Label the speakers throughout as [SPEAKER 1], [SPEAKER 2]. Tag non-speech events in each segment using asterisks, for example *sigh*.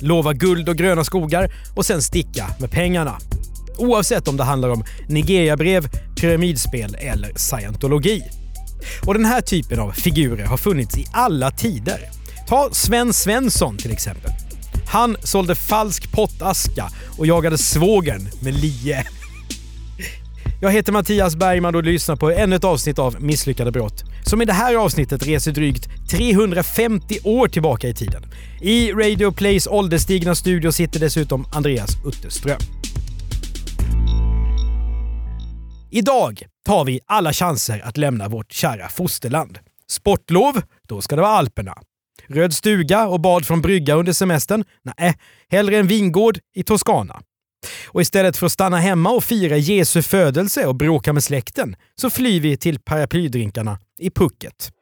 [SPEAKER 1] lova guld och gröna skogar och sen sticka med pengarna. Oavsett om det handlar om Nigeriabrev, pyramidspel eller scientologi. Och den här typen av figurer har funnits i alla tider. Ta Sven Svensson till exempel. Han sålde falsk pottaska och jagade svågern med lie. Jag heter Mattias Bergman och lyssnar på ännu ett avsnitt av Misslyckade brott. Som i det här avsnittet reser drygt 350 år tillbaka i tiden. I Radio Plays ålderstigna studio sitter dessutom Andreas Utterström. Idag tar vi alla chanser att lämna vårt kära fosterland. Sportlov? Då ska det vara Alperna. Röd stuga och bad från brygga under semestern? Nej, hellre en vingård i Toscana. Och istället för att stanna hemma och fira Jesu födelse och bråka med släkten så flyr vi till paraplydrinkarna i Phuket.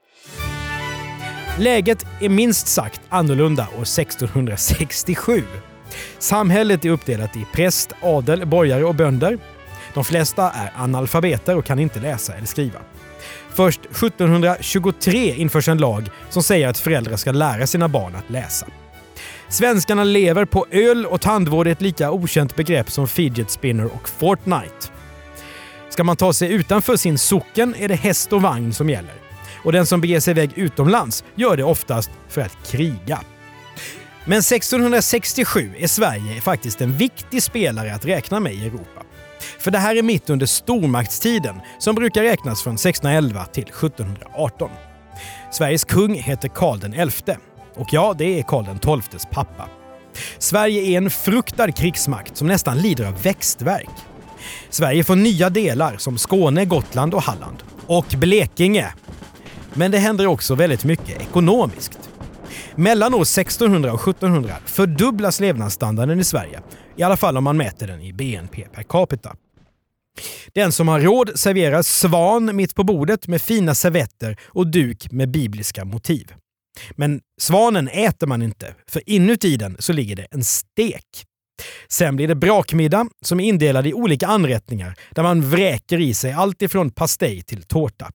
[SPEAKER 1] Läget är minst sagt annorlunda år 1667. Samhället är uppdelat i präst, adel, borgare och bönder. De flesta är analfabeter och kan inte läsa eller skriva. Först 1723 införs en lag som säger att föräldrar ska lära sina barn att läsa. Svenskarna lever på öl och tandvård är ett lika okänt begrepp som fidget spinner och Fortnite. Ska man ta sig utanför sin socken är det häst och vagn som gäller. Och den som beger sig iväg utomlands gör det oftast för att kriga. Men 1667 är Sverige faktiskt en viktig spelare att räkna med i Europa. För det här är mitt under stormaktstiden som brukar räknas från 1611 till 1718. Sveriges kung heter Karl XI. Och ja, det är Karl XIIs pappa. Sverige är en fruktad krigsmakt som nästan lider av växtverk. Sverige får nya delar som Skåne, Gotland och Halland. Och Blekinge. Men det händer också väldigt mycket ekonomiskt. Mellan år 1600 och 1700 fördubblas levnadsstandarden i Sverige. I alla fall om man mäter den i BNP per capita. Den som har råd serverar svan mitt på bordet med fina servetter och duk med bibliska motiv. Men svanen äter man inte, för inuti den så ligger det en stek. Sen blir det brakmiddag som är indelad i olika anrättningar där man vräker i sig allt ifrån pastej till tårta.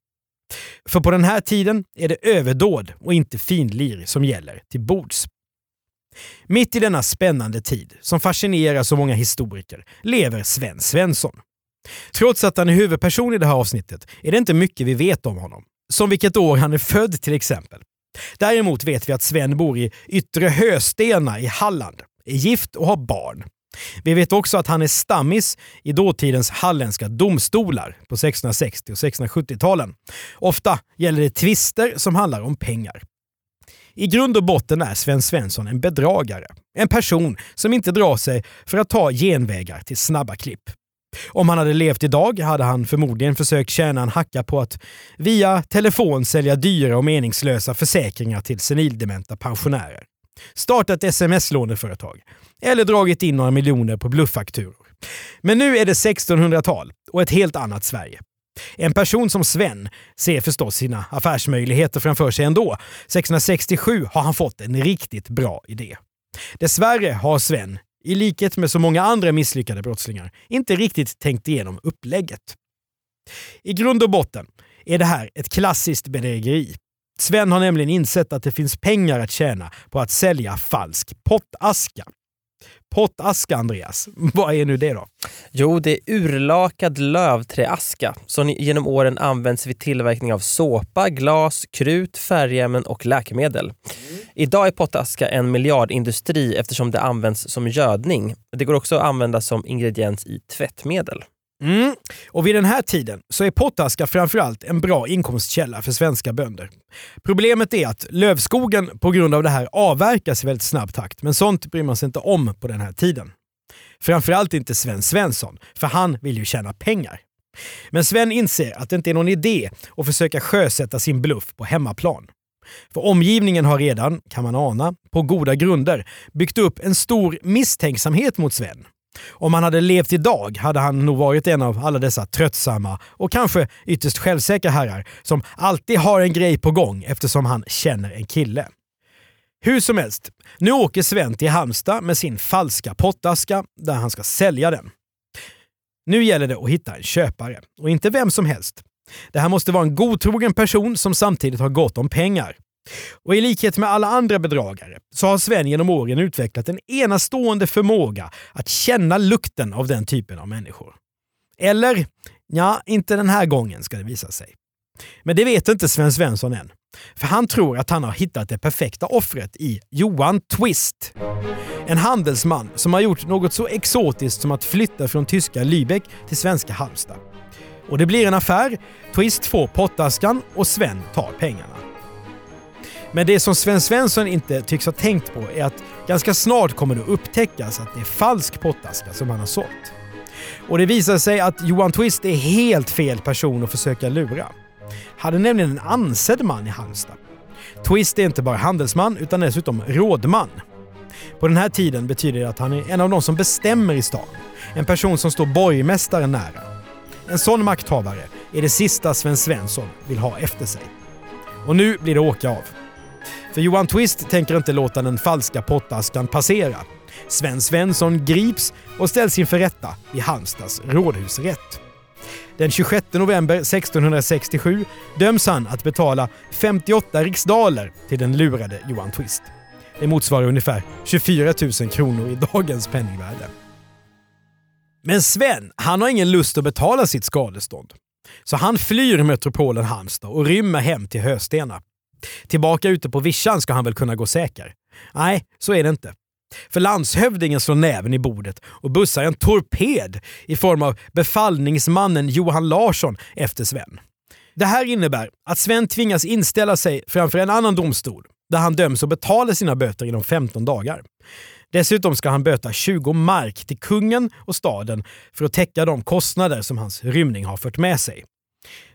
[SPEAKER 1] För på den här tiden är det överdåd och inte finlir som gäller till bords. Mitt i denna spännande tid, som fascinerar så många historiker, lever Sven Svensson. Trots att han är huvudperson i det här avsnittet är det inte mycket vi vet om honom. Som vilket år han är född till exempel. Däremot vet vi att Sven bor i Yttre Höstena i Halland, är gift och har barn. Vi vet också att han är stammis i dåtidens halländska domstolar på 1660 och 1670-talen. Ofta gäller det tvister som handlar om pengar. I grund och botten är Sven Svensson en bedragare. En person som inte drar sig för att ta genvägar till snabba klipp. Om han hade levt idag hade han förmodligen försökt tjäna en hacka på att via telefon sälja dyra och meningslösa försäkringar till senildementa pensionärer. Startat sms-låneföretag. Eller dragit in några miljoner på blufffakturor. Men nu är det 1600-tal och ett helt annat Sverige. En person som Sven ser förstås sina affärsmöjligheter framför sig ändå. 1667 har han fått en riktigt bra idé. Dessvärre har Sven i likhet med så många andra misslyckade brottslingar, inte riktigt tänkt igenom upplägget. I grund och botten är det här ett klassiskt bedrägeri. Sven har nämligen insett att det finns pengar att tjäna på att sälja falsk pottaska. Pottaska, Andreas. *laughs* Vad är nu det då?
[SPEAKER 2] Jo, det är urlakad lövträaska som genom åren används vid tillverkning av såpa, glas, krut, färgämnen och läkemedel. Idag är pottaska en miljardindustri eftersom det används som gödning. Det går också att använda som ingrediens i tvättmedel.
[SPEAKER 1] Mm. Och vid den här tiden så är pottaska framförallt en bra inkomstkälla för svenska bönder. Problemet är att lövskogen på grund av det här avverkas i väldigt snabb takt, men sånt bryr man sig inte om på den här tiden. Framförallt inte Sven Svensson, för han vill ju tjäna pengar. Men Sven inser att det inte är någon idé att försöka sjösätta sin bluff på hemmaplan. För omgivningen har redan, kan man ana, på goda grunder byggt upp en stor misstänksamhet mot Sven. Om han hade levt idag hade han nog varit en av alla dessa tröttsamma och kanske ytterst självsäkra herrar som alltid har en grej på gång eftersom han känner en kille. Hur som helst, nu åker Sven till Halmstad med sin falska pottaska där han ska sälja den. Nu gäller det att hitta en köpare och inte vem som helst. Det här måste vara en godtrogen person som samtidigt har gott om pengar. Och i likhet med alla andra bedragare så har Sven genom åren utvecklat en enastående förmåga att känna lukten av den typen av människor. Eller, ja, inte den här gången ska det visa sig. Men det vet inte Sven Svensson än. För han tror att han har hittat det perfekta offret i Johan Twist. En handelsman som har gjort något så exotiskt som att flytta från tyska Lübeck till svenska Halmstad. Och det blir en affär, Twist får pottaskan och Sven tar pengarna. Men det som Sven Svensson inte tycks ha tänkt på är att ganska snart kommer det upptäckas att det är falsk pottaska som han har sålt. Och det visar sig att Johan Twist är helt fel person att försöka lura. Han är nämligen en ansedd man i Halmstad. Twist är inte bara handelsman utan dessutom rådman. På den här tiden betyder det att han är en av de som bestämmer i stan. En person som står borgmästaren nära. En sån makthavare är det sista Sven Svensson vill ha efter sig. Och nu blir det åka av. För Johan Twist tänker inte låta den falska pottaskan passera. Sven Svensson grips och ställs inför rätta i Halmstads rådhusrätt. Den 26 november 1667 döms han att betala 58 riksdaler till den lurade Johan Twist. Det motsvarar ungefär 24 000 kronor i dagens penningvärde. Men Sven, han har ingen lust att betala sitt skadestånd. Så han flyr metropolen Halmstad och rymmer hem till Höstena. Tillbaka ute på vischan ska han väl kunna gå säker? Nej, så är det inte. För landshövdingen slår näven i bordet och bussar en torped i form av befallningsmannen Johan Larsson efter Sven. Det här innebär att Sven tvingas inställa sig framför en annan domstol där han döms att betala sina böter inom 15 dagar. Dessutom ska han böta 20 mark till kungen och staden för att täcka de kostnader som hans rymning har fört med sig.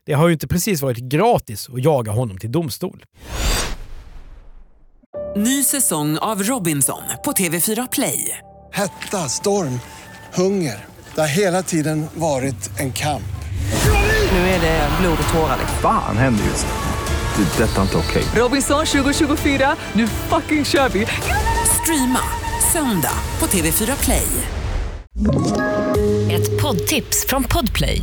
[SPEAKER 1] Det har ju inte precis varit gratis att jaga honom till domstol.
[SPEAKER 3] Ny säsong av Robinson på TV4 Play.
[SPEAKER 4] Hetta, storm, hunger. Det har hela tiden varit en kamp.
[SPEAKER 3] Nu är det blod och tårar.
[SPEAKER 5] Fan händer just nu. Det. är Detta är inte okej.
[SPEAKER 3] Robinson 2024, nu fucking kör vi! Streama söndag på TV4 Play.
[SPEAKER 6] Ett poddtips från Podplay.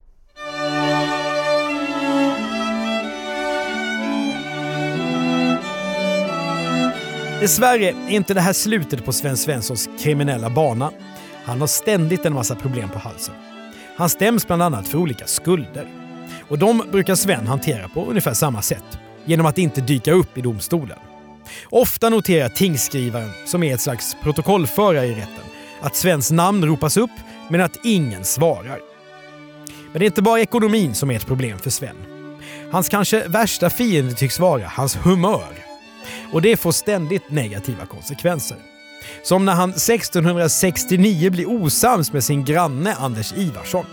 [SPEAKER 1] Dessvärre är inte det här slutet på Sven Svenssons kriminella bana. Han har ständigt en massa problem på halsen. Han stäms bland annat för olika skulder. Och de brukar Sven hantera på ungefär samma sätt, genom att inte dyka upp i domstolen. Ofta noterar tingskrivaren, som är ett slags protokollförare i rätten, att Svens namn ropas upp men att ingen svarar. Men det är inte bara ekonomin som är ett problem för Sven. Hans kanske värsta fiende tycks vara hans humör. Och det får ständigt negativa konsekvenser. Som när han 1669 blir osams med sin granne Anders Ivarsson.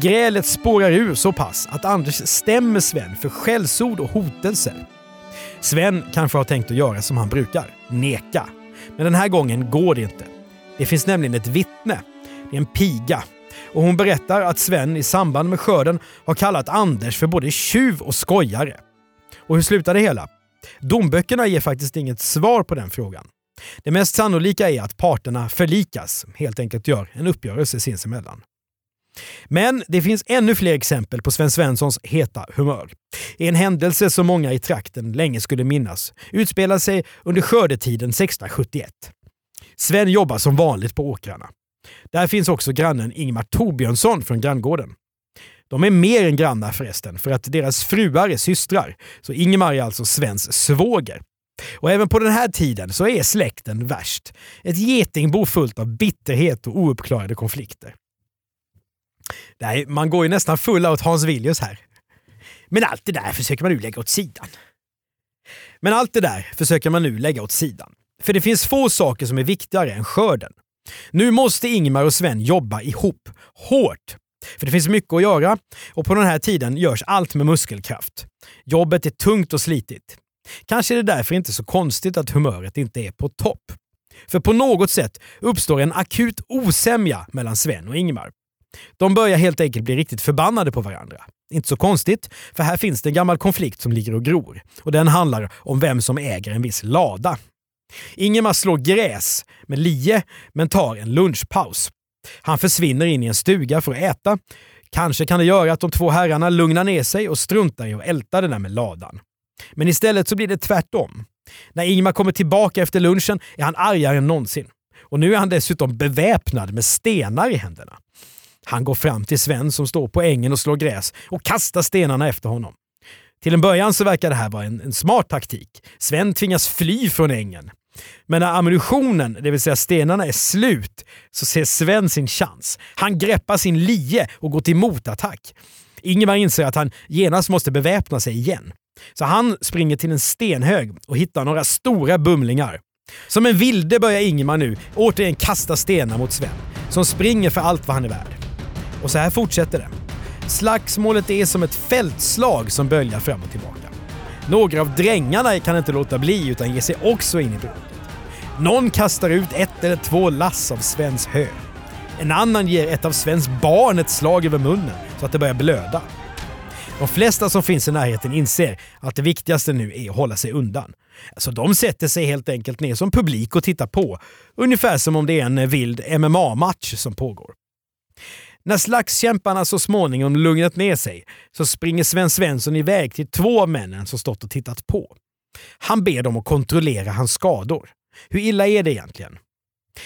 [SPEAKER 1] Grälet spårar ur så pass att Anders stämmer Sven för skällsord och hotelser. Sven kanske har tänkt att göra som han brukar, neka. Men den här gången går det inte. Det finns nämligen ett vittne. Det är en piga. Och hon berättar att Sven i samband med skörden har kallat Anders för både tjuv och skojare. Och hur slutar det hela? Domböckerna ger faktiskt inget svar på den frågan. Det mest sannolika är att parterna förlikas, helt enkelt gör en uppgörelse sinsemellan. Men det finns ännu fler exempel på Sven Svenssons heta humör. En händelse som många i trakten länge skulle minnas utspelar sig under skördetiden 1671. Sven jobbar som vanligt på åkrarna. Där finns också grannen Ingmar Torbjörnsson från granngården. De är mer än grannar förresten, för att deras fruar är systrar. Så Ingemar är alltså Svens svåger. Och även på den här tiden så är släkten värst. Ett getingbo fullt av bitterhet och ouppklarade konflikter. Nej, man går ju nästan full åt Hans Villius här. Men allt det där försöker man nu lägga åt sidan. Men allt det där försöker man nu lägga åt sidan. För det finns få saker som är viktigare än skörden. Nu måste Ingmar och Sven jobba ihop, hårt. För det finns mycket att göra och på den här tiden görs allt med muskelkraft. Jobbet är tungt och slitigt. Kanske är det därför inte så konstigt att humöret inte är på topp. För på något sätt uppstår en akut osämja mellan Sven och Ingmar. De börjar helt enkelt bli riktigt förbannade på varandra. Inte så konstigt, för här finns det en gammal konflikt som ligger och gror. Och den handlar om vem som äger en viss lada. Ingemar slår gräs med lie, men tar en lunchpaus. Han försvinner in i en stuga för att äta. Kanske kan det göra att de två herrarna lugnar ner sig och struntar i att älta det där med ladan. Men istället så blir det tvärtom. När Ingmar kommer tillbaka efter lunchen är han argare än någonsin. Och nu är han dessutom beväpnad med stenar i händerna. Han går fram till Sven som står på ängen och slår gräs och kastar stenarna efter honom. Till en början så verkar det här vara en, en smart taktik. Sven tvingas fly från ängen. Men när ammunitionen, det vill säga stenarna, är slut så ser Sven sin chans. Han greppar sin lie och går till motattack. Ingemar inser att han genast måste beväpna sig igen. Så han springer till en stenhög och hittar några stora bumlingar. Som en vilde börjar Ingemar nu återigen kasta stenar mot Sven, som springer för allt vad han är värd. Och så här fortsätter det. Slagsmålet är som ett fältslag som böljar fram och tillbaka. Några av drängarna kan inte låta bli utan ger sig också in i bråket. Någon kastar ut ett eller två lass av Svens hö. En annan ger ett av Svens barn ett slag över munnen så att det börjar blöda. De flesta som finns i närheten inser att det viktigaste nu är att hålla sig undan. Så de sätter sig helt enkelt ner som publik och tittar på. Ungefär som om det är en vild MMA-match som pågår. När slagskämparna så småningom lugnat ner sig så springer Sven Svensson iväg till två av männen som stått och tittat på. Han ber dem att kontrollera hans skador. Hur illa är det egentligen?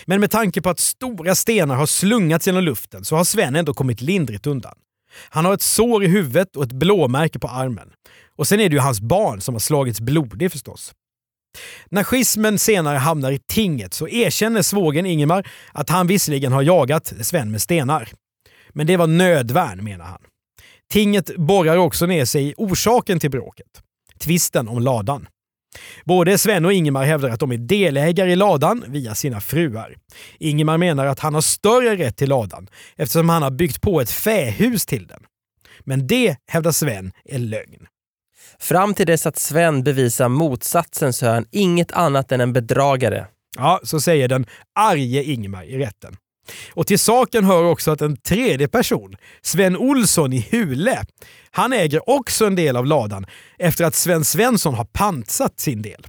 [SPEAKER 1] Men med tanke på att stora stenar har slungats genom luften så har Sven ändå kommit lindrigt undan. Han har ett sår i huvudet och ett blåmärke på armen. Och sen är det ju hans barn som har slagits blodig förstås. När schismen senare hamnar i tinget så erkänner svågen Ingemar att han visserligen har jagat Sven med stenar. Men det var nödvärn menar han. Tinget borrar också ner sig i orsaken till bråket. Tvisten om ladan. Både Sven och Ingemar hävdar att de är delägare i ladan via sina fruar. Ingemar menar att han har större rätt till ladan eftersom han har byggt på ett fähus till den. Men det, hävdar Sven, är lögn.
[SPEAKER 2] Fram till dess att Sven bevisar motsatsen så är han inget annat än en bedragare.
[SPEAKER 1] Ja, så säger den arge Ingemar i rätten. Och till saken hör också att en tredje person, Sven Olsson i Hule, han äger också en del av ladan efter att Sven Svensson har pansat sin del.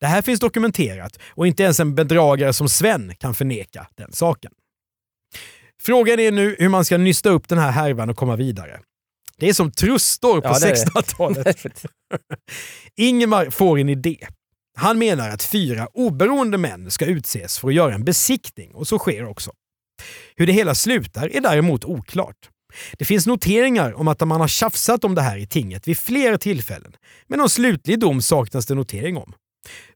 [SPEAKER 1] Det här finns dokumenterat och inte ens en bedragare som Sven kan förneka den saken. Frågan är nu hur man ska nysta upp den här härvan och komma vidare. Det är som trustor på ja, 1600-talet. *laughs* Ingemar får en idé. Han menar att fyra oberoende män ska utses för att göra en besiktning och så sker också. Hur det hela slutar är däremot oklart. Det finns noteringar om att man har tjafsat om det här i tinget vid flera tillfällen, men någon slutlig dom saknas det notering om.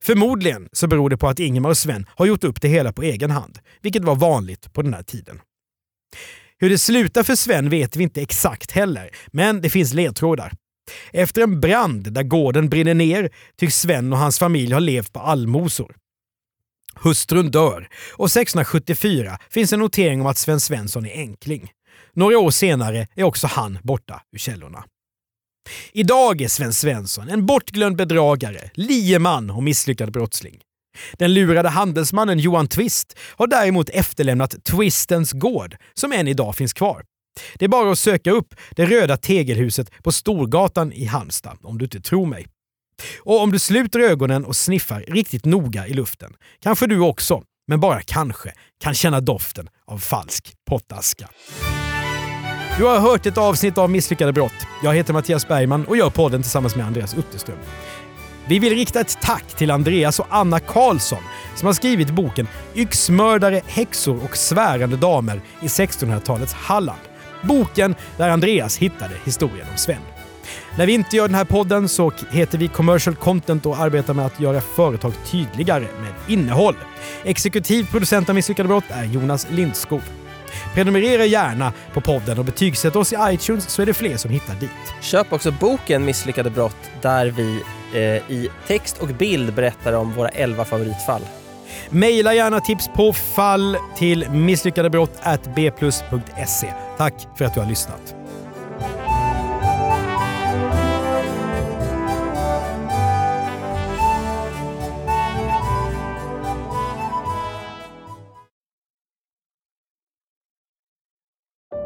[SPEAKER 1] Förmodligen så beror det på att Ingemar och Sven har gjort upp det hela på egen hand, vilket var vanligt på den här tiden. Hur det slutar för Sven vet vi inte exakt heller, men det finns ledtrådar. Efter en brand där gården brinner ner tycks Sven och hans familj ha levt på allmosor. Hustrun dör och 1674 finns en notering om att Sven Svensson är enkling. Några år senare är också han borta ur källorna. Idag är Sven Svensson en bortglömd bedragare, lieman och misslyckad brottsling. Den lurade handelsmannen Johan Twist har däremot efterlämnat Twistens gård, som än idag finns kvar. Det är bara att söka upp det röda tegelhuset på Storgatan i Halmstad om du inte tror mig. Och om du sluter ögonen och sniffar riktigt noga i luften kanske du också, men bara kanske, kan känna doften av falsk pottaska. Du har hört ett avsnitt av Misslyckade brott. Jag heter Mattias Bergman och gör podden tillsammans med Andreas Utterström. Vi vill rikta ett tack till Andreas och Anna Karlsson som har skrivit boken Yxmördare, häxor och svärande damer i 1600-talets Halland. Boken där Andreas hittade historien om Sven. När vi inte gör den här podden så heter vi Commercial Content och arbetar med att göra företag tydligare med innehåll. Exekutiv producent av Misslyckade brott är Jonas Lindskog. Prenumerera gärna på podden och betygsätt oss i iTunes så är det fler som hittar dit.
[SPEAKER 2] Köp också boken Misslyckade brott där vi eh, i text och bild berättar om våra 11 favoritfall.
[SPEAKER 1] Maila gärna tips på fall till misslyckadebrott.bplus.se. Tack för att du har lyssnat.